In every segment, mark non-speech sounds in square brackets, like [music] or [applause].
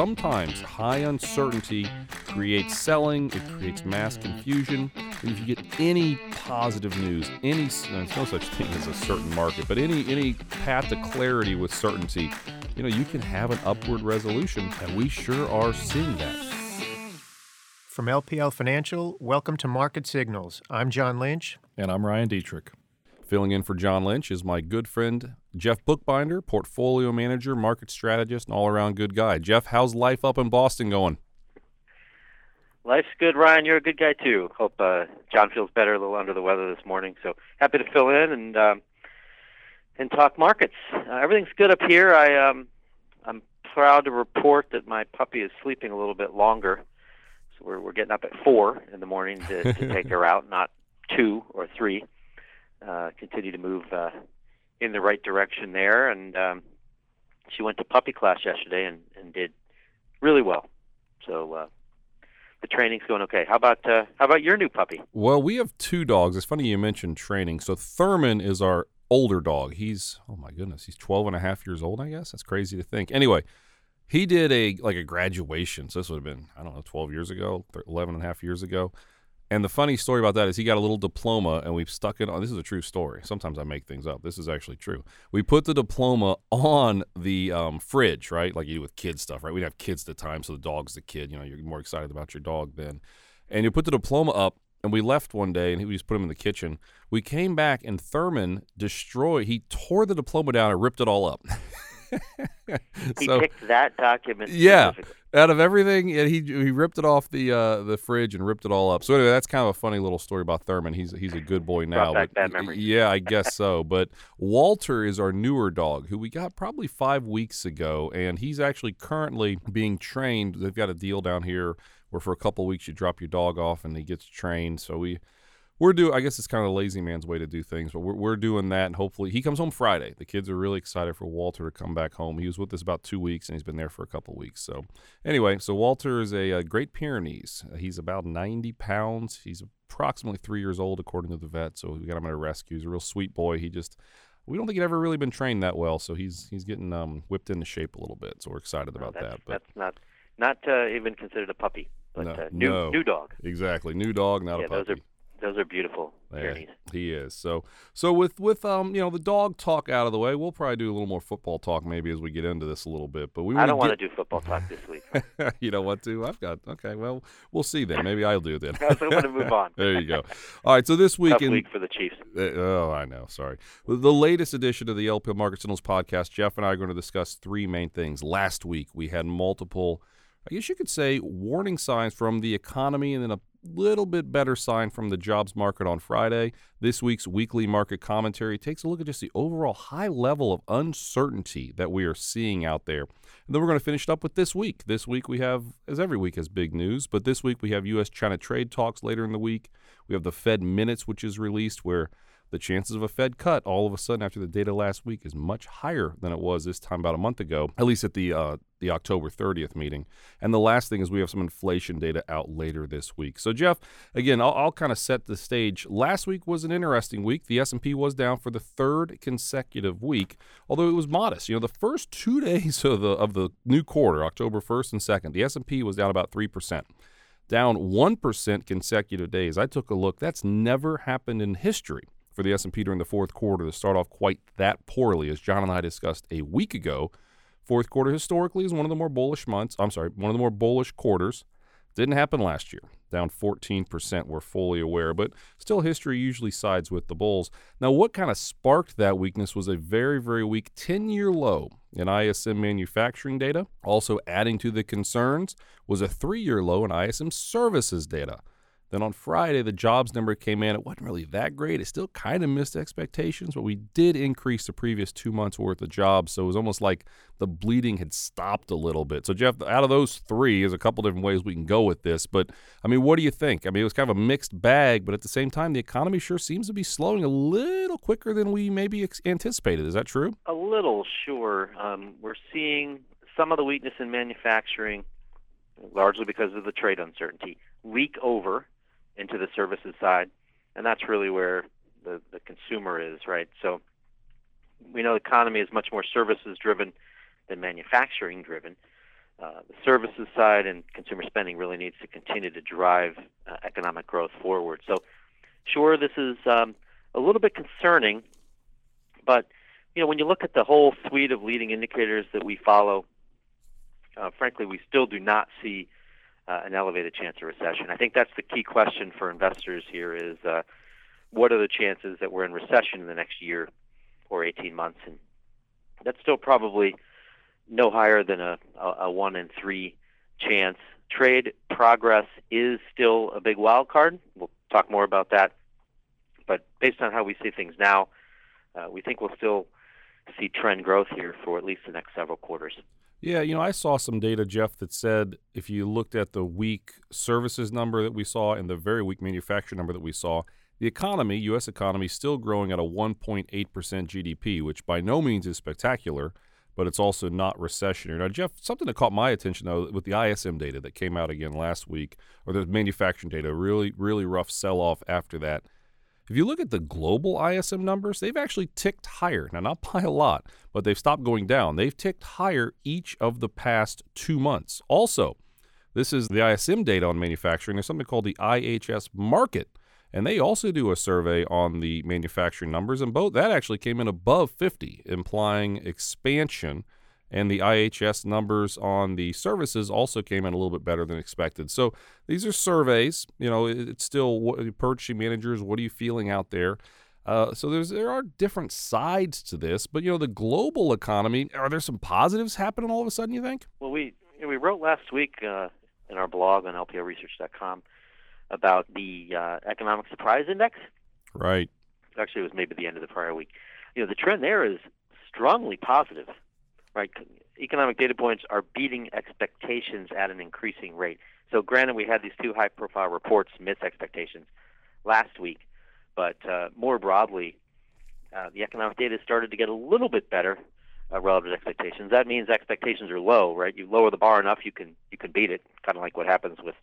sometimes high uncertainty creates selling, it creates mass confusion. And if you get any positive news, any there's no such thing as a certain market, but any any path to clarity with certainty, you know, you can have an upward resolution, and we sure are seeing that. From LPL Financial, welcome to Market Signals. I'm John Lynch. And I'm Ryan Detrick. Filling in for John Lynch is my good friend Jeff Buchbinder, portfolio manager, market strategist, and all around good guy. Jeff, how's life up in Boston going? Life's good, Ryan. You're a good guy too. Hope uh, John feels better, a little under the weather this morning. So happy to fill in and um, and talk markets. Uh, everything's good up here. I um, I'm proud to report that my puppy is sleeping a little bit longer. So we're we're getting up at four in the morning to, to [laughs] take her out, not two or three uh, continue to move uh, in the right direction there. And um, she went to puppy class yesterday and, and did really well. So uh, the training's going okay. How about uh, how about your new puppy? Well, we have two dogs. It's funny you mentioned training. So Thurman is our older dog. He's oh my goodness, he's 12 and a half years old, I guess. That's crazy to think. Anyway, he did a like a graduation. So this would have been, I don't know, 12 years ago, 11 and a half years ago. And the funny story about that is he got a little diploma and we've stuck it on. This is a true story. Sometimes I make things up. This is actually true. We put the diploma on the um, fridge, right? Like you do with kid stuff, right? We'd have kids at the time, so the dog's the kid. You know, you're more excited about your dog then. And you put the diploma up, and we left one day and we just put him in the kitchen. We came back and Thurman destroyed, he tore the diploma down and ripped it all up. [laughs] [laughs] he so, picked that document. Yeah, out of everything, he he ripped it off the uh, the fridge and ripped it all up. So anyway, that's kind of a funny little story about Thurman. He's he's a good boy now. Brought back bad Yeah, I guess so. [laughs] But Walter is our newer dog, who we got probably five weeks ago, and he's actually currently being trained. They've got a deal down here where for a couple weeks you drop your dog off and he gets trained. So we we're doing. I guess it's kind of a lazy man's way to do things, but we're we're doing that, and hopefully he comes home Friday. The kids are really excited for Walter to come back home. He was with us about two weeks, and he's been there for a couple weeks. So anyway, so Walter is a, a Great Pyrenees. he's about ninety pounds. He's approximately three years old, according to the vet. So we got him at a rescue. He's a real sweet boy. He just we don't think he'd ever really been trained that well, so he's he's getting um, whipped into shape a little bit. So we're excited about that's, that. But that's not not uh, even considered a puppy, but no, uh, new no. new dog. Exactly, new dog, not yeah, a puppy. Those are those are beautiful. Yeah, he is. So so with with um you know the dog talk out of the way, we'll probably do a little more football talk maybe as we get into this a little bit. But we I don't want to do football talk this week. [laughs] you don't want to? I've got okay. Well, we'll see then. Maybe I'll do then. I want to move on. [laughs] there you go. All right. So this week Tough in, week for the Chiefs. Uh, oh, I know. Sorry. The latest edition of the LPL Market Signals podcast. Jeff and I are going to discuss three main things. Last week we had multiple. I guess you could say warning signs from the economy and then a little bit better sign from the jobs market on Friday. This week's weekly market commentary takes a look at just the overall high level of uncertainty that we are seeing out there. And then we're going to finish it up with this week. This week we have, as every week has big news, but this week we have U.S. China trade talks later in the week. We have the Fed minutes, which is released, where the chances of a Fed cut all of a sudden after the data last week is much higher than it was this time about a month ago, at least at the uh, the October 30th meeting. And the last thing is we have some inflation data out later this week. So Jeff, again, I'll, I'll kind of set the stage. Last week was an interesting week. The S&P was down for the third consecutive week, although it was modest. You know, the first two [laughs] days of the of the new quarter, October 1st and 2nd, the S&P was down about three percent down 1% consecutive days. I took a look. That's never happened in history for the S&P during the fourth quarter to start off quite that poorly, as John and I discussed a week ago. Fourth quarter historically is one of the more bullish months. I'm sorry, one of the more bullish quarters. Didn't happen last year. Down 14%, we're fully aware, but still history usually sides with the bulls. Now, what kind of sparked that weakness was a very, very weak 10 year low in ISM manufacturing data. Also, adding to the concerns was a three year low in ISM services data. Then on Friday, the jobs number came in. It wasn't really that great. It still kind of missed expectations, but we did increase the previous two months worth of jobs. So it was almost like the bleeding had stopped a little bit. So, Jeff, out of those three, there's a couple different ways we can go with this. But, I mean, what do you think? I mean, it was kind of a mixed bag, but at the same time, the economy sure seems to be slowing a little quicker than we maybe anticipated. Is that true? A little, sure. Um, we're seeing some of the weakness in manufacturing, largely because of the trade uncertainty, leak over into the services side, and that's really where the the consumer is, right? So we know the economy is much more services driven than manufacturing driven. uh, the services side and consumer spending really needs to continue to drive uh, economic growth forward. So, sure, this is um, a little bit concerning, but you know when you look at the whole suite of leading indicators that we follow, uh, frankly, we still do not see uh, an elevated chance of recession. I think that's the key question for investors here: is uh, what are the chances that we're in recession in the next year or 18 months? And that's still probably no higher than a, a, one in three chance. Trade progress is still a big wild card. We'll talk more about that. But based on how we see things now, uh, we think we'll still see trend growth here for at least the next several quarters. Yeah, you know, I saw some data, Jeff, that said if you looked at the weak services number that we saw and the very weak manufacturing number that we saw, the economy, U.S. economy, still growing at a 1.8% GDP, which by no means is spectacular, but it's also not recessionary. Now, Jeff, something that caught my attention, though, with the ISM data that came out again last week, or the manufacturing data, really, really rough sell off after that. If you look at the global ISM numbers, they've actually ticked higher. Now, not [laughs] by a lot, but they've stopped going down. They've ticked higher each of the past two months. Also, this is the ISM data on manufacturing. There's something called the IHS Markit, and they also do a survey on the manufacturing numbers, and both that actually came in above 50, implying expansion and the IHS numbers on the services also came in a little bit better than expected. So these are surveys. You know, it's still what, purchasing managers. What are you feeling out there? Uh, so there's there are different sides to this, but you know the global economy. Are there some positives happening all of a sudden? You think? Well, we we wrote last week uh, in our blog on lplresearch.com about the uh, economic surprise index. Right. Actually, it was maybe the end of the prior week. You know, the trend there is strongly positive right? Economic data points are beating expectations at an increasing rate. So, granted, we had these two high profile reports miss expectations last week, but uh, more broadly, uh, the economic data started to get a little bit better uh, relative to expectations. That means expectations are low, right? You lower the bar enough, you can you can beat it, kind of like what happens with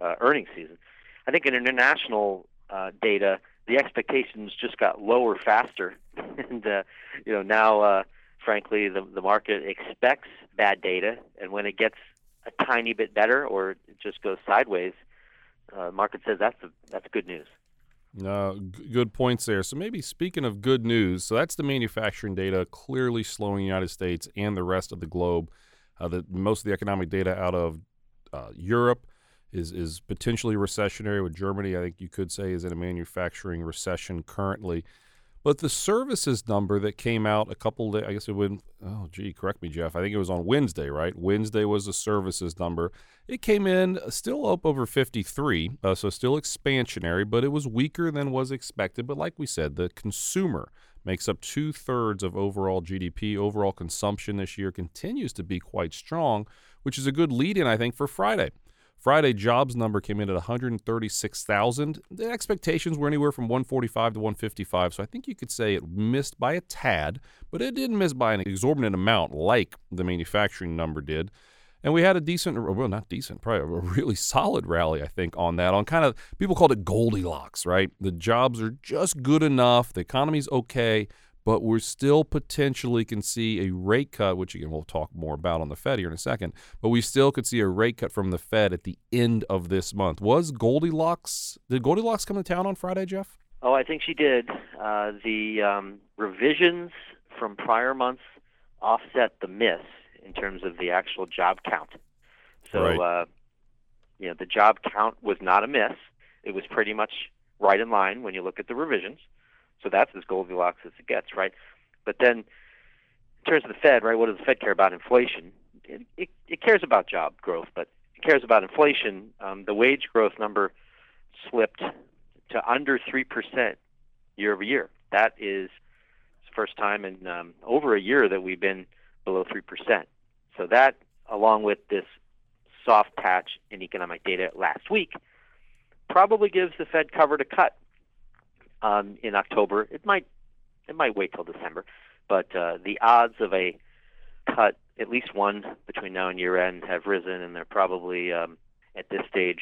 uh, earnings season. I think in international uh, data, the expectations just got lower faster, [laughs] and uh, you know now uh, frankly, the, the market expects bad data, and when it gets a tiny bit better or it just goes sideways, uh, market says that's a, that's good news. Uh, g- good points there. So maybe speaking of good news, so that's the manufacturing data clearly slowing the United States and the rest of the globe. Uh, the, most of the economic data out of uh, Europe is is potentially recessionary. With Germany, I think you could say is in a manufacturing recession currently. But the services number that came out a couple days, I guess it would, oh, gee, correct me, Jeff. I think it was on Wednesday, right? Wednesday was the services number. It came in still up over 53, uh, so still expansionary, but it was weaker than was expected. But like we said, the consumer makes up two thirds of overall GDP. Overall consumption this year continues to be quite strong, which is a good lead in, I think, for Friday. Friday jobs number came in at 136,000. The expectations were anywhere from 145 to 155, so I think you could say it missed by a tad, but it didn't miss by an exorbitant amount like the manufacturing number did. And we had a decent, well, not decent, probably a really solid rally, I think, on that. On kind of, people called it Goldilocks, right? The jobs are just good enough, the economy's okay, but we're still potentially can see a rate cut, which again we'll talk more about on the Fed here in a second. But we still could see a rate cut from the Fed at the end of this month. Was Goldilocks? Did Goldilocks come to town on Friday, Jeff? Oh, I think she did. Uh, the um, revisions from prior months offset the miss in terms of the actual job count. So, right. uh, you know, the job count was not a miss. It was pretty much right in line when you look at the revisions. So that's as Goldilocks as it gets, right? But then, in terms of the Fed, right? What does the Fed care about? Inflation. It, it, it cares about job growth, but it cares about inflation. Um, the wage growth number slipped to under three percent year over year. That is the first time in um, over a year that we've been below three percent. So that, along with this soft patch in economic data last week, probably gives the Fed cover to cut um, in October. It might it might wait till December, but uh, the odds of a cut, at least one between now and year end, have risen, and they're probably um, at this stage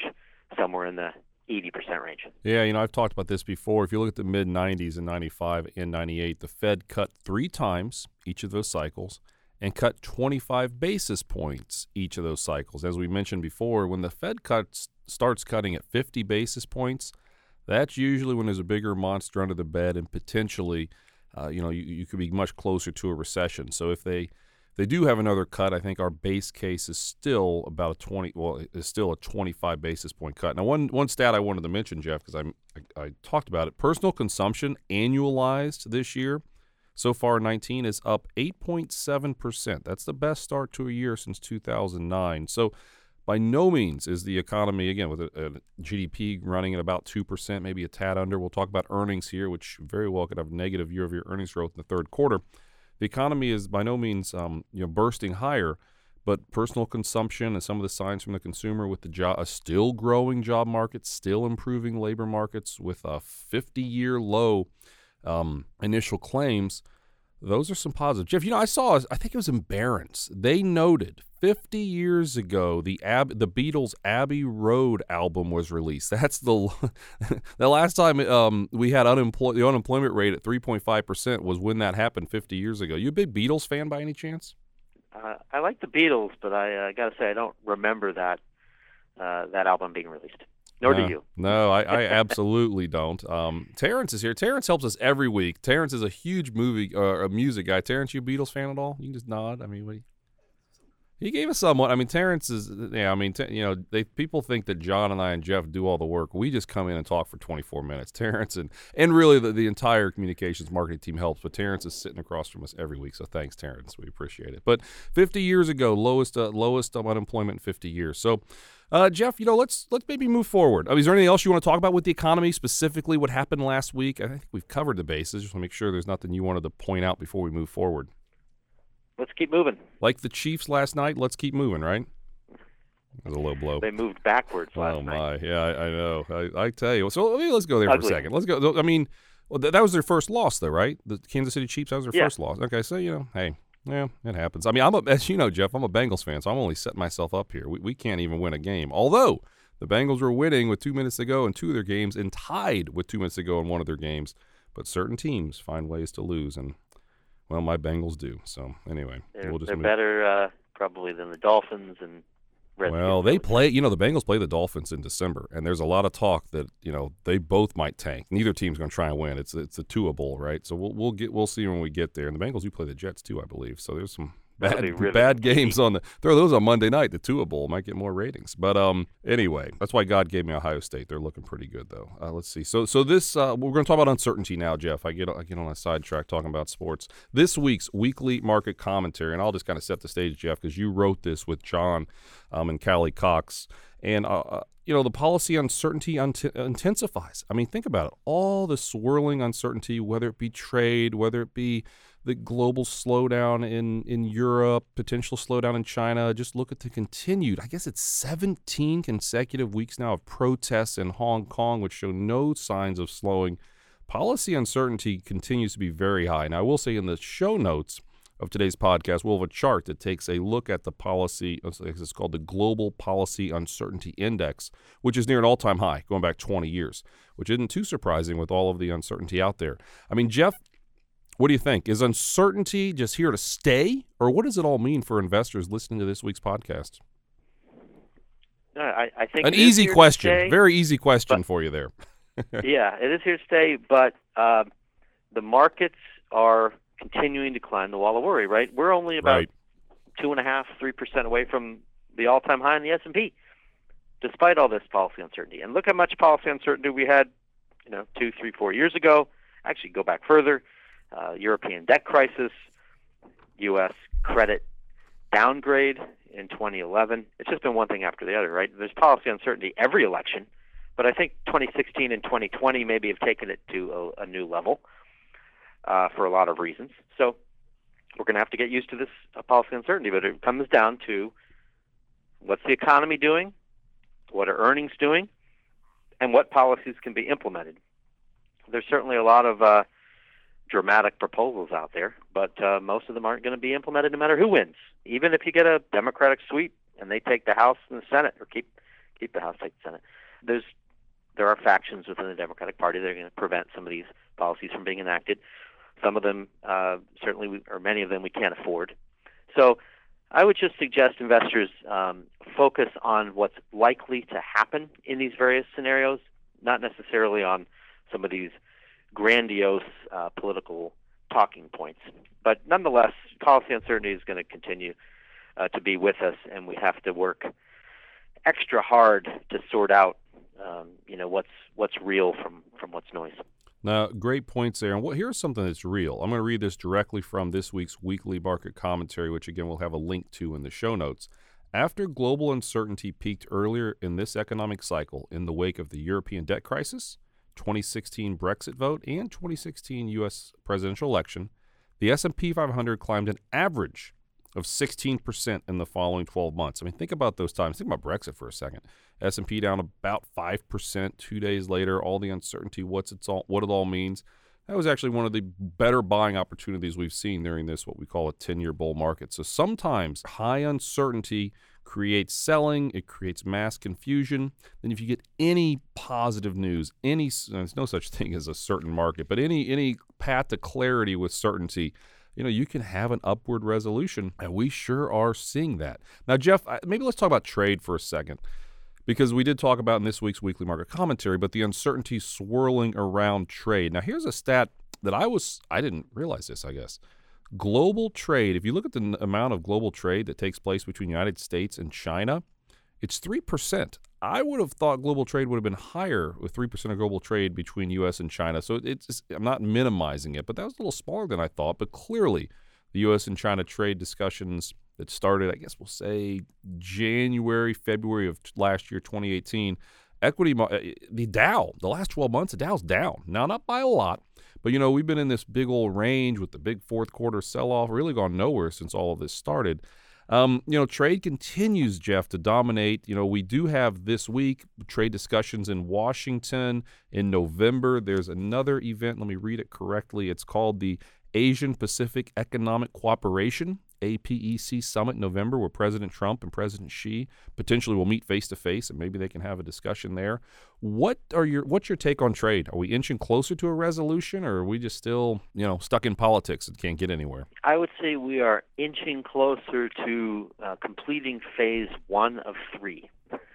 somewhere in the 80% range. Yeah, you know, I've talked about this before. If you look at the mid 90s and 95 and 98, the Fed cut three times each of those cycles and cut 25 basis points each of those cycles. As we mentioned before, when the Fed cuts starts cutting at 50 basis points, that's usually when there's a bigger monster under the bed and potentially, uh, you know, you, you could be much closer to a recession. So if they they do have another cut. I think our base case is still about a 20. Well, it's still a 25 basis point cut. Now, one one stat I wanted to mention, Jeff, because I, I talked about it. Personal consumption annualized this year, so far 19 is up 8.7 percent. That's the best start to a year since 2009. So by no means is the economy again with a, a GDP running at about two percent, maybe a tad under. We'll talk about earnings here, which very well could have negative year-over-year earnings growth in the third quarter. The economy is by no means um, you know bursting higher, but personal consumption and some of the signs from the consumer with the job a still growing job market, still improving labor markets with a 50-year low um, initial claims those are some positives. Jeff, you know, I saw, I think it was in Barron's. They noted 50 years ago the Ab- the Beatles' Abbey Road album was released. [laughs] That's the [laughs] the last time um, we had unemployed the unemployment rate at 3.5 percent was when that happened 50 years ago. You a big Beatles fan by any chance? Uh, I like the Beatles, but I uh, got to say I don't remember that uh, that album being released. Nor no, do you. No, I, I [laughs] absolutely don't. Um, Terrence is here. Terrence helps us every week. Terrence is a huge movie, uh, a music guy. Terrence, you a Beatles fan at all? You can just nod. I mean, what? You, he gave us somewhat. I mean, Terrence is. Yeah, I mean, you know, they people think that John and I and Jeff do all the work. We just come in and talk for 24 minutes. Terrence and and really the, the entire communications marketing team helps, but Terrence is sitting across from us every week. So thanks, Terrence. We appreciate it. But 50 years ago, lowest uh, lowest unemployment in 50 years. So. Uh, Jeff, you know, let's let's maybe move forward. I is there anything else you want to talk about with the economy specifically? What happened last week? I think we've covered the bases. Just want to make sure there's nothing you wanted to point out before we move forward. Let's keep moving. Like the Chiefs last night, let's keep moving, right? That was a low blow. They moved backwards last oh night. my, yeah, I, I know. I, I, tell you. So let's go there Ugly. for a second. Let's go. I mean, well, that was their first loss, though, right? The Kansas City Chiefs. That was their yeah. first loss. Okay, so you know, hey, yeah, it happens. I mean, I'm a, as you know, Jeff, I'm a Bengals fan, so I'm only setting myself up here. We, we can't even win a game. Although the Bengals were winning with two minutes to go in two of their games and tied with two minutes to go in one of their games. But certain teams find ways to lose, and well, my Bengals do. So anyway, they're, we'll just they're move. better uh, probably than the Dolphins and. Well, they play. You know, the Bengals play the Dolphins in December, and there's a lot of talk that you know they both might tank. Neither team's going to try and win. It's it's a Tua Bowl, right? So we'll we'll get we'll see when we get there. And the Bengals do play the Jets too, I believe. So there's some bad [laughs] bad games on the throw those on Monday night. The Tua Bowl might get more ratings, but um anyway, that's why God gave me Ohio State. They're looking pretty good though. Uh, let's see. So so this uh, we're going to talk about uncertainty now, Jeff. I get I get on a sidetrack talking about sports. This week's weekly market commentary, and I'll just kind of set the stage, Jeff, because you wrote this with John um, and Callie Cox, and uh, uh you know, the policy uncertainty intensifies. I mean, think about it. All the swirling uncertainty, whether it be trade, whether it be the global slowdown in, in Europe, potential slowdown in China. Just look at the continued, I guess it's 17 consecutive weeks now of protests in Hong Kong, which show no signs of slowing. Policy uncertainty continues to be very high. Now, I will say in the show notes, of today's podcast, we'll have a chart that takes a look at the policy. Uh, it's called the Global Policy Uncertainty Index, which is near an all time high going back 20 years, which isn't too surprising with all of the uncertainty out there. I mean, Jeff, what do you think? Is uncertainty just here to stay, or what does it all mean for investors listening to this week's podcast? No, I, I think an easy question, very easy question but, for you there. [laughs] yeah, it is here to stay, but uh, the markets are continuing to climb the wall of worry. Right, we're only about right. two and a half, three percent away from the all-time high in the S and P, despite all this policy uncertainty. And look how much policy uncertainty we had, you know, two, three, four years ago. Actually, go back further. Uh, European debt crisis, U.S. credit downgrade in 2011. It's just been one thing after the other, right? There's policy uncertainty every election, but I think 2016 and 2020 maybe have taken it to a, a new level uh, for a lot of reasons. So we're going to have to get used to this uh, policy uncertainty, but it comes down to what's the economy doing, what are earnings doing, and what policies can be implemented. There's certainly a lot of uh, dramatic proposals out there, but uh, most of them aren't going to be implemented no matter who wins. Even if you get a Democratic sweep and they take the House and the Senate, or keep keep the House, take the Senate, there's there are factions within the Democratic Party that are going to prevent some of these policies from being enacted. Some of them, uh, certainly, we, or many of them, we can't afford. So I would just suggest investors um, focus on what's likely to happen in these various scenarios, not necessarily on some of these grandiose uh, political talking points. But nonetheless, policy uncertainty is going to continue uh, to be with us, and we have to work extra hard to sort out, um, you know, what's what's real from from what's noise. Now, great points there. And what, here's something that's real. I'm going to read this directly from this week's weekly market commentary, which again we'll have a link to in the show notes. After global uncertainty peaked earlier in this economic cycle in the wake of the European debt crisis, 2016 Brexit vote, and 2016 U.S. presidential election, the S&P 500 climbed an average of 16% in the following 12 months. I mean, think about those times. Think about Brexit for a second. S&P down about 5% 2 days later, all the uncertainty, what's it's all what it all means. That was actually one of the better buying opportunities we've seen during this what we call a 10-year bull market. So sometimes high uncertainty creates selling, it creates mass confusion. Then if you get any positive news, any there's no such thing as a certain market, but any any path to clarity with certainty, you know, you can have an upward resolution, and we sure are seeing that. Now, Jeff, maybe let's talk about trade for a second, because we did talk about in this week's weekly market commentary, but the uncertainty swirling around trade. Now, here's a stat that I was I didn't realize this, I guess. Global trade, if you look at the n- amount of global trade that takes place between the United States and China, it's 3%. I would have thought global trade would have been higher with 3% of global trade between U.S. and China. So it's I'm not minimizing it, but that was a little smaller than I thought. But clearly, the U.S. and China trade discussions that started, I guess we'll say January, February of last year, 2018, equity, uh, the Dow, the last 12 months, the Dow's down. Now, not by a lot, but you know, we've been in this big old range with the big fourth quarter sell off, really gone nowhere since all of this started. Um, you know, trade continues, Jeff, to dominate. You know, we do have this week trade discussions in Washington in November. There's another event. Let me read it correctly. It's called the Asian Pacific Economic Cooperation APEC summit in November where President Trump and President Xi potentially will meet face to face and maybe they can have a discussion there. What are your what's your take on trade? Are we inching closer to a resolution or are we just still, you know, stuck in politics and can't get anywhere? I would say we are inching closer to uh, completing phase 1 of 3.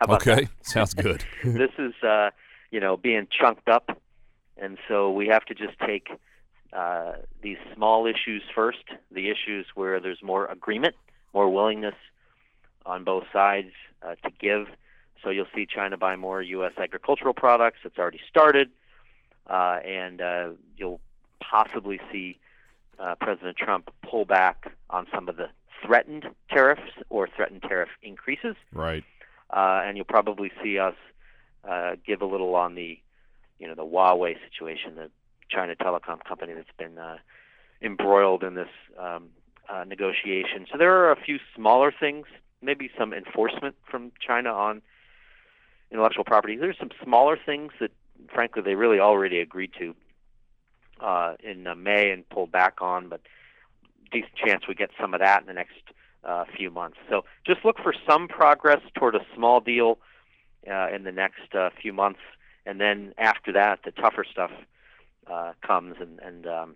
okay, [laughs] sounds good. [laughs] this is uh, you know, being chunked up and so we have to just take uh, these small issues first, the issues where there's more agreement, more willingness on both sides uh, to give. So you'll see China buy more U.S. agricultural products. It's already started, uh, and uh, you'll possibly see uh, President Trump pull back on some of the threatened tariffs or threatened tariff increases. Right. Uh, and you'll probably see us uh, give a little on the, you know, the Huawei situation, the China telecom company that's been uh, embroiled in this um, uh, negotiation. So there are a few smaller things, maybe some enforcement from China on intellectual property. There's some smaller things that, frankly, they really already agreed to uh, in uh, May and pulled back on, but decent chance we get some of that in the next uh, few months. So just look for some progress toward a small deal uh, in the next uh, few months, and then after that, the tougher stuff uh, comes, and, and um,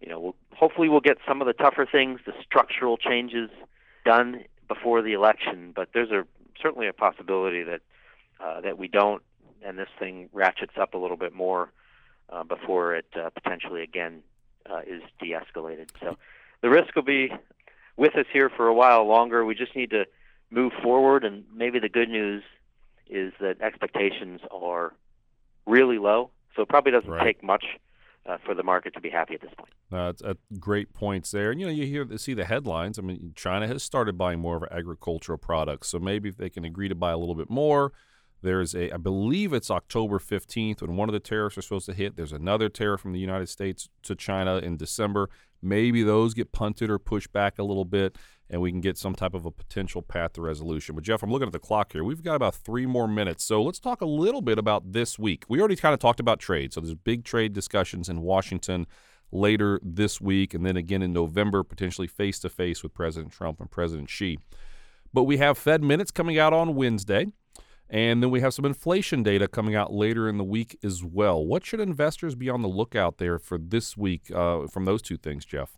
you know, we'll, hopefully we'll get some of the tougher things, the structural changes, done before the election. But there's a certainly a possibility that uh, that we don't, and this thing ratchets up a little bit more uh, before it uh, potentially again uh, is de-escalated. So the risk will be with us here for a while longer. We just need to move forward, and maybe the good news is that expectations are really low so it probably doesn't right. take much uh, for the market to be happy at this point. Uh, it's, great points there. And, you know, you hear see the headlines. I mean, China has started buying more of agricultural products, so maybe if they can agree to buy a little bit more. There's a, I believe it's October 15th when one of the tariffs are supposed to hit. There's another tariff from the United States to China in December. Maybe those get punted or pushed back a little bit, and we can get some type of a potential path to resolution. But, Jeff, I'm looking at the clock here. We've got about three more minutes. So let's talk a little bit about this week. We already kind of talked about trade. So there's big trade discussions in Washington later this week, and then again in November, potentially face to face with President Trump and President Xi. But we have Fed minutes coming out on Wednesday. And then we have some inflation data coming out later in the week as well. What should investors be on the lookout there for this week uh, from those two things, Jeff?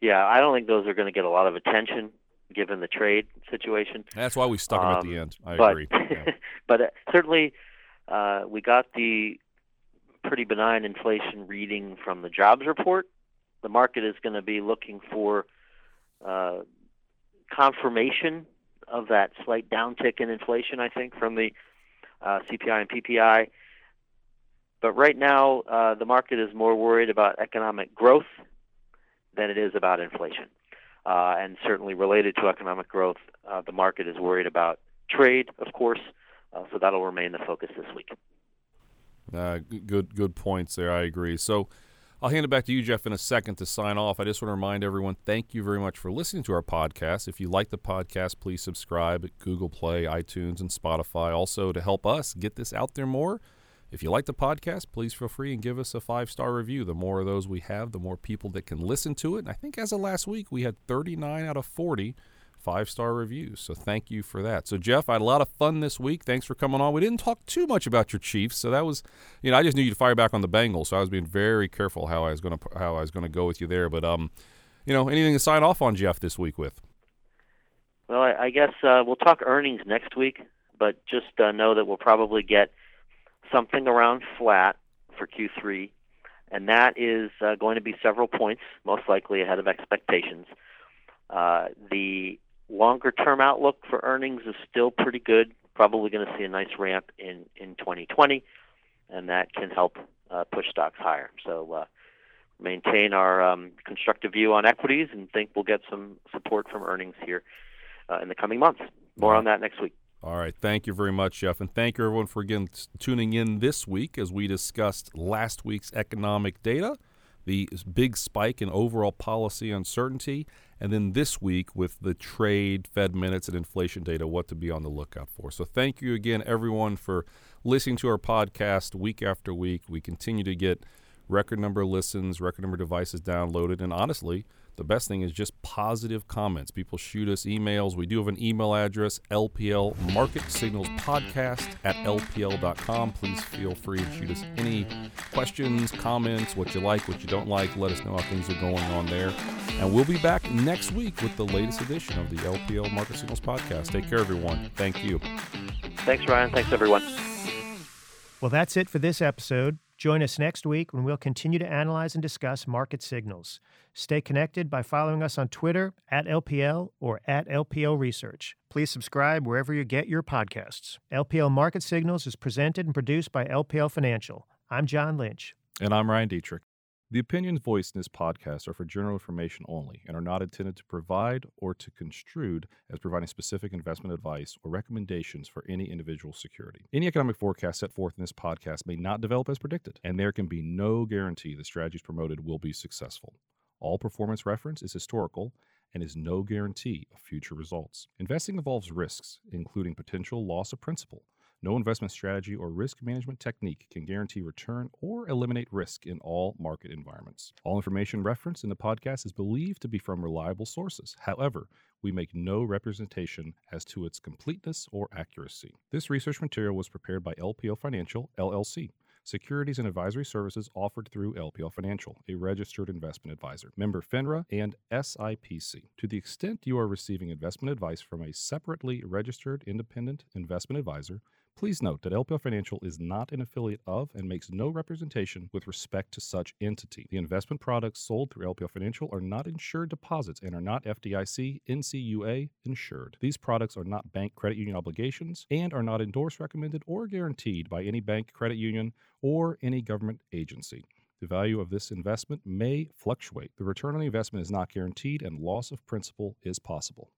Yeah, I don't think those are going to get a lot of attention given the trade situation. That's why we stuck them Um, at the end. I but, agree. [laughs] Yeah. but uh, certainly, uh, we got the pretty benign inflation reading from the jobs report. The market is going to be looking for uh, confirmation of that slight downtick in inflation, I think, from the uh, CPI and PPI. But right now, uh, the market is more worried about economic growth than it is about inflation. Uh, and certainly related to economic growth, uh, the market is worried about trade, of course. Uh, so that'll remain the focus this week. Uh, good, good points there. I agree. So I'll hand it back to you, Jeff, in a second to sign off. I just want to remind everyone thank you very much for listening to our podcast. If you like the podcast, please subscribe at Google Play, iTunes, and Spotify. Also, to help us get this out there more, if you like the podcast, please feel free and give us a five star review. The more of those we have, the more people that can listen to it. And I think as of last week, we had 39 out of 40 five star reviews. So thank you for that. So Jeff, I had a lot of fun this week. Thanks for coming on. We didn't talk too much about your Chiefs, so that was, you know, I just knew you'd fire back on the Bengals, so I was being very careful how I was to how I was to go with you there. But um, you know, anything to sign off on Jeff this week with? Well, I, I guess uh, we'll talk earnings next week, but just uh, know that we'll probably get something around flat for Q3, and that is uh, going to be several points, most likely ahead of expectations. Uh, the longer term outlook for earnings is still pretty good. Probably going to see a nice ramp in, in 2020, and that can help uh, push stocks higher. So uh, maintain our um, constructive view on equities and think we'll get some support from earnings here uh, in the coming months. More on that next week. All right. Thank you very much, Jeff. And thank you, everyone, for again tuning in this week as we discussed last week's economic data, the big spike in overall policy uncertainty, and then this week with the trade, Fed minutes, and inflation data, what to be on the lookout for. So thank you again, everyone, for listening to our podcast week after week. We continue to get record number of listens, record number of devices downloaded, and honestly, the best thing is just positive comments. People shoot us emails. We do have an email address, LPL Market Signals Podcast at LPL.com. Please feel free to shoot us any questions, comments, what you like, what you don't like. Let us know how things are going on there. And we'll be back next week with the latest edition of the LPL Market Signals Podcast. Take care, everyone. Thank you. Thanks, Ryan. Thanks, everyone. Well, that's it for this episode. Join us next week when we'll continue to analyze and discuss market signals. Stay connected by following us on Twitter at LPL or at LPL Research. Please subscribe wherever you get your podcasts. LPL Market Signals is presented and produced by LPL Financial. I'm John Lynch. And I'm Ryan Detrick. The opinions voiced in this podcast are for general information only and are not intended to provide or to construed as providing specific investment advice or recommendations for any individual security. Any economic forecast set forth in this podcast may not develop as predicted, and there can be no guarantee the strategies promoted will be successful. All performance reference is historical and is no guarantee of future results. Investing involves risks, including potential loss of principal. No investment strategy or risk management technique can guarantee return or eliminate risk in all market environments. All information referenced in the podcast is believed to be from reliable sources. However, we make no representation as to its completeness or accuracy. This research material was prepared by LPL Financial, LLC. Securities and advisory services offered through LPL Financial, a registered investment advisor, member FINRA and SIPC. To the extent you are receiving investment advice from a separately registered independent investment advisor, Please note that LPL Financial is not an affiliate of and makes no representation with respect to such entity. The investment products sold through LPL Financial are not insured deposits and are not FDIC, NCUA insured. These products are not bank credit union obligations and are not endorsed, recommended, or guaranteed by any bank, credit union, or any government agency. The value of this investment may fluctuate. The return on the investment is not guaranteed and loss of principal is possible.